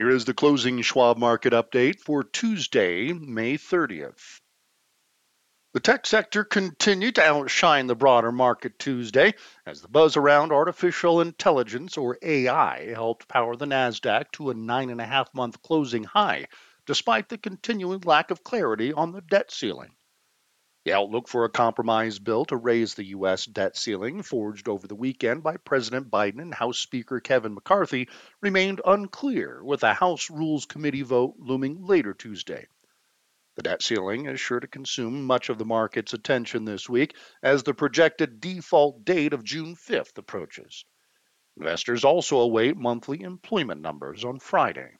Here is the closing Schwab market update for Tuesday, May 30th. The tech sector continued to outshine the broader market Tuesday as the buzz around artificial intelligence, or AI, helped power the NASDAQ to a nine and a half month closing high, despite the continuing lack of clarity on the debt ceiling. The outlook for a compromise bill to raise the U.S. debt ceiling, forged over the weekend by President Biden and House Speaker Kevin McCarthy, remained unclear, with a House Rules Committee vote looming later Tuesday. The debt ceiling is sure to consume much of the market's attention this week as the projected default date of June 5th approaches. Investors also await monthly employment numbers on Friday.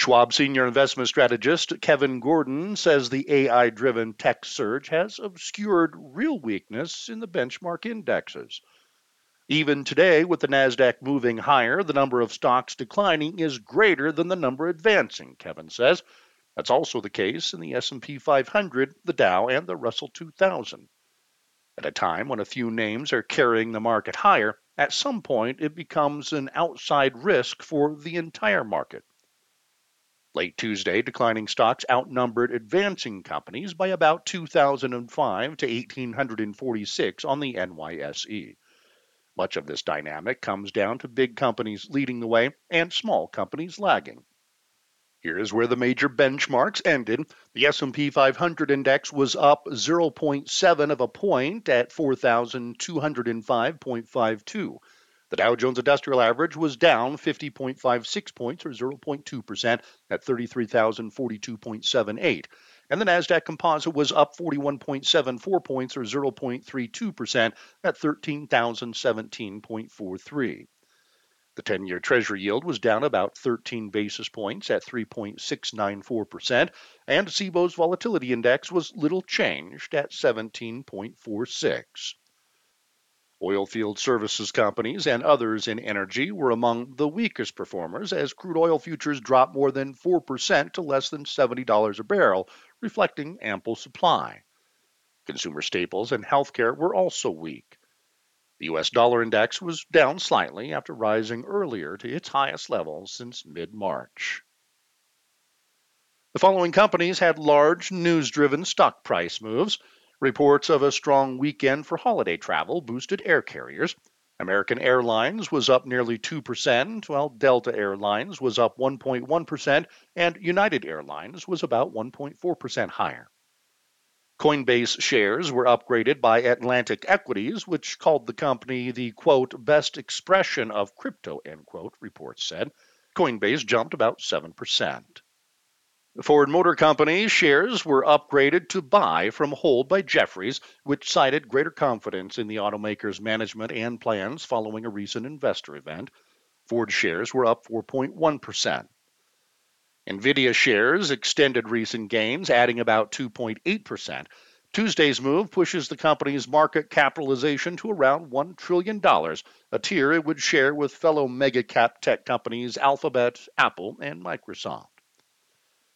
Schwab senior investment strategist Kevin Gordon says the AI driven tech surge has obscured real weakness in the benchmark indexes. Even today, with the NASDAQ moving higher, the number of stocks declining is greater than the number advancing, Kevin says. That's also the case in the S&P 500, the Dow, and the Russell 2000. At a time when a few names are carrying the market higher, at some point it becomes an outside risk for the entire market. Late Tuesday, declining stocks outnumbered advancing companies by about 2,005 to 1,846 on the NYSE. Much of this dynamic comes down to big companies leading the way and small companies lagging. Here is where the major benchmarks ended. The S&P 500 index was up 0.7 of a point at 4205.52. The Dow Jones Industrial Average was down 50.56 points or 0.2% at 33,042.78. And the Nasdaq Composite was up 41.74 points or 0.32% at 13,017.43. The 10 year Treasury yield was down about 13 basis points at 3.694%, and CBOE's volatility index was little changed at 17.46. Oilfield services companies and others in energy were among the weakest performers as crude oil futures dropped more than 4% to less than $70 a barrel, reflecting ample supply. Consumer staples and healthcare were also weak. The US dollar index was down slightly after rising earlier to its highest level since mid March. The following companies had large news driven stock price moves. Reports of a strong weekend for holiday travel boosted air carriers. American Airlines was up nearly 2%, while Delta Airlines was up 1.1%, and United Airlines was about 1.4% higher. Coinbase shares were upgraded by Atlantic Equities, which called the company the quote best expression of crypto end quote, reports said. Coinbase jumped about 7%. Ford Motor Company shares were upgraded to buy from hold by Jefferies, which cited greater confidence in the automaker's management and plans following a recent investor event. Ford shares were up 4.1%. Nvidia shares extended recent gains, adding about 2.8%. Tuesday's move pushes the company's market capitalization to around $1 trillion, a tier it would share with fellow mega cap tech companies Alphabet, Apple, and Microsoft.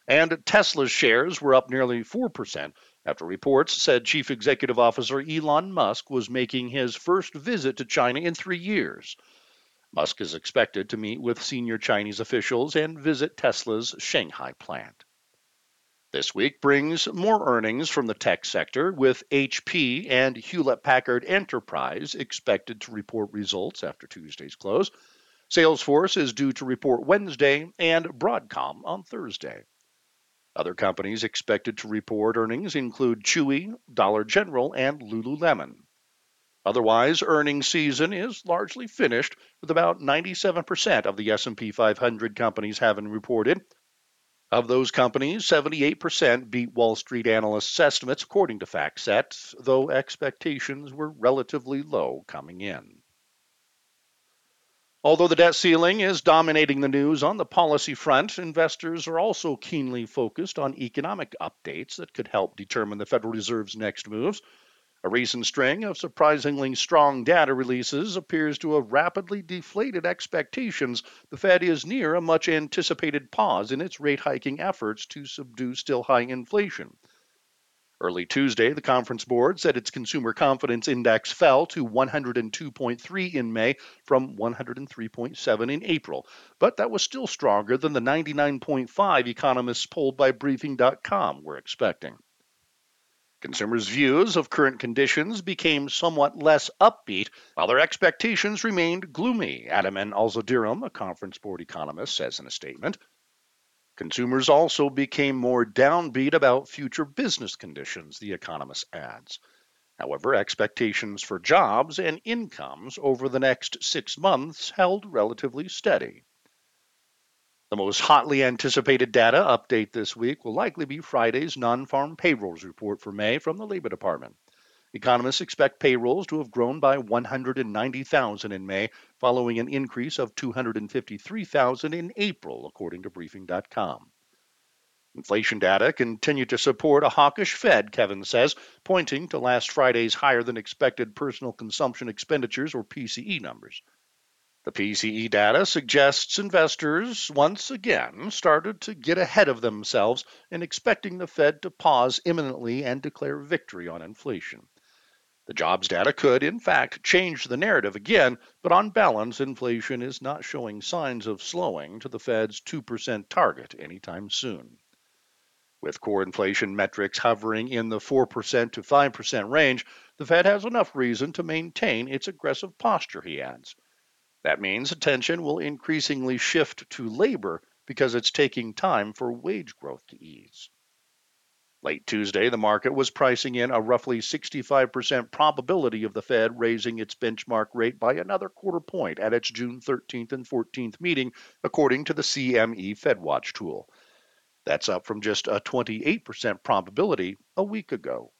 And Tesla's shares were up nearly 4% after reports said Chief Executive Officer Elon Musk was making his first visit to China in three years. Musk is expected to meet with senior Chinese officials and visit Tesla's Shanghai plant. This week brings more earnings from the tech sector, with HP and Hewlett Packard Enterprise expected to report results after Tuesday's close. Salesforce is due to report Wednesday and Broadcom on Thursday. Other companies expected to report earnings include Chewy, Dollar General, and Lululemon. Otherwise, earnings season is largely finished with about 97% of the S&P 500 companies having reported. Of those companies, 78% beat Wall Street analysts' estimates according to FactSet, though expectations were relatively low coming in. Although the debt ceiling is dominating the news on the policy front, investors are also keenly focused on economic updates that could help determine the Federal Reserve's next moves. A recent string of surprisingly strong data releases appears to have rapidly deflated expectations the Fed is near a much anticipated pause in its rate hiking efforts to subdue still high inflation. Early Tuesday, the conference board said its consumer confidence index fell to 102.3 in May from 103.7 in April, but that was still stronger than the 99.5 economists polled by Briefing.com were expecting. Consumers' views of current conditions became somewhat less upbeat, while their expectations remained gloomy, Ataman Ozyildirim, a conference board economist, says in a statement. Consumers also became more downbeat about future business conditions, the economist adds. However, expectations for jobs and incomes over the next six months held relatively steady. The most hotly anticipated data update this week will likely be Friday's non farm payrolls report for May from the Labor Department. Economists expect payrolls to have grown by 190,000 in May, following an increase of 253,000 in April, according to Briefing.com. Inflation data continue to support a hawkish Fed, Kevin says, pointing to last Friday's higher than expected personal consumption expenditures, or PCE, numbers. The PCE data suggests investors once again started to get ahead of themselves in expecting the Fed to pause imminently and declare victory on inflation. The jobs data could, in fact, change the narrative again, but on balance, inflation is not showing signs of slowing to the Fed's 2% target anytime soon. With core inflation metrics hovering in the 4% to 5% range, the Fed has enough reason to maintain its aggressive posture, he adds. That means attention will increasingly shift to labor because it's taking time for wage growth to ease. Late Tuesday, the market was pricing in a roughly 65% probability of the Fed raising its benchmark rate by another quarter point at its June 13th and 14th meeting, according to the CME FedWatch tool. That's up from just a 28% probability a week ago.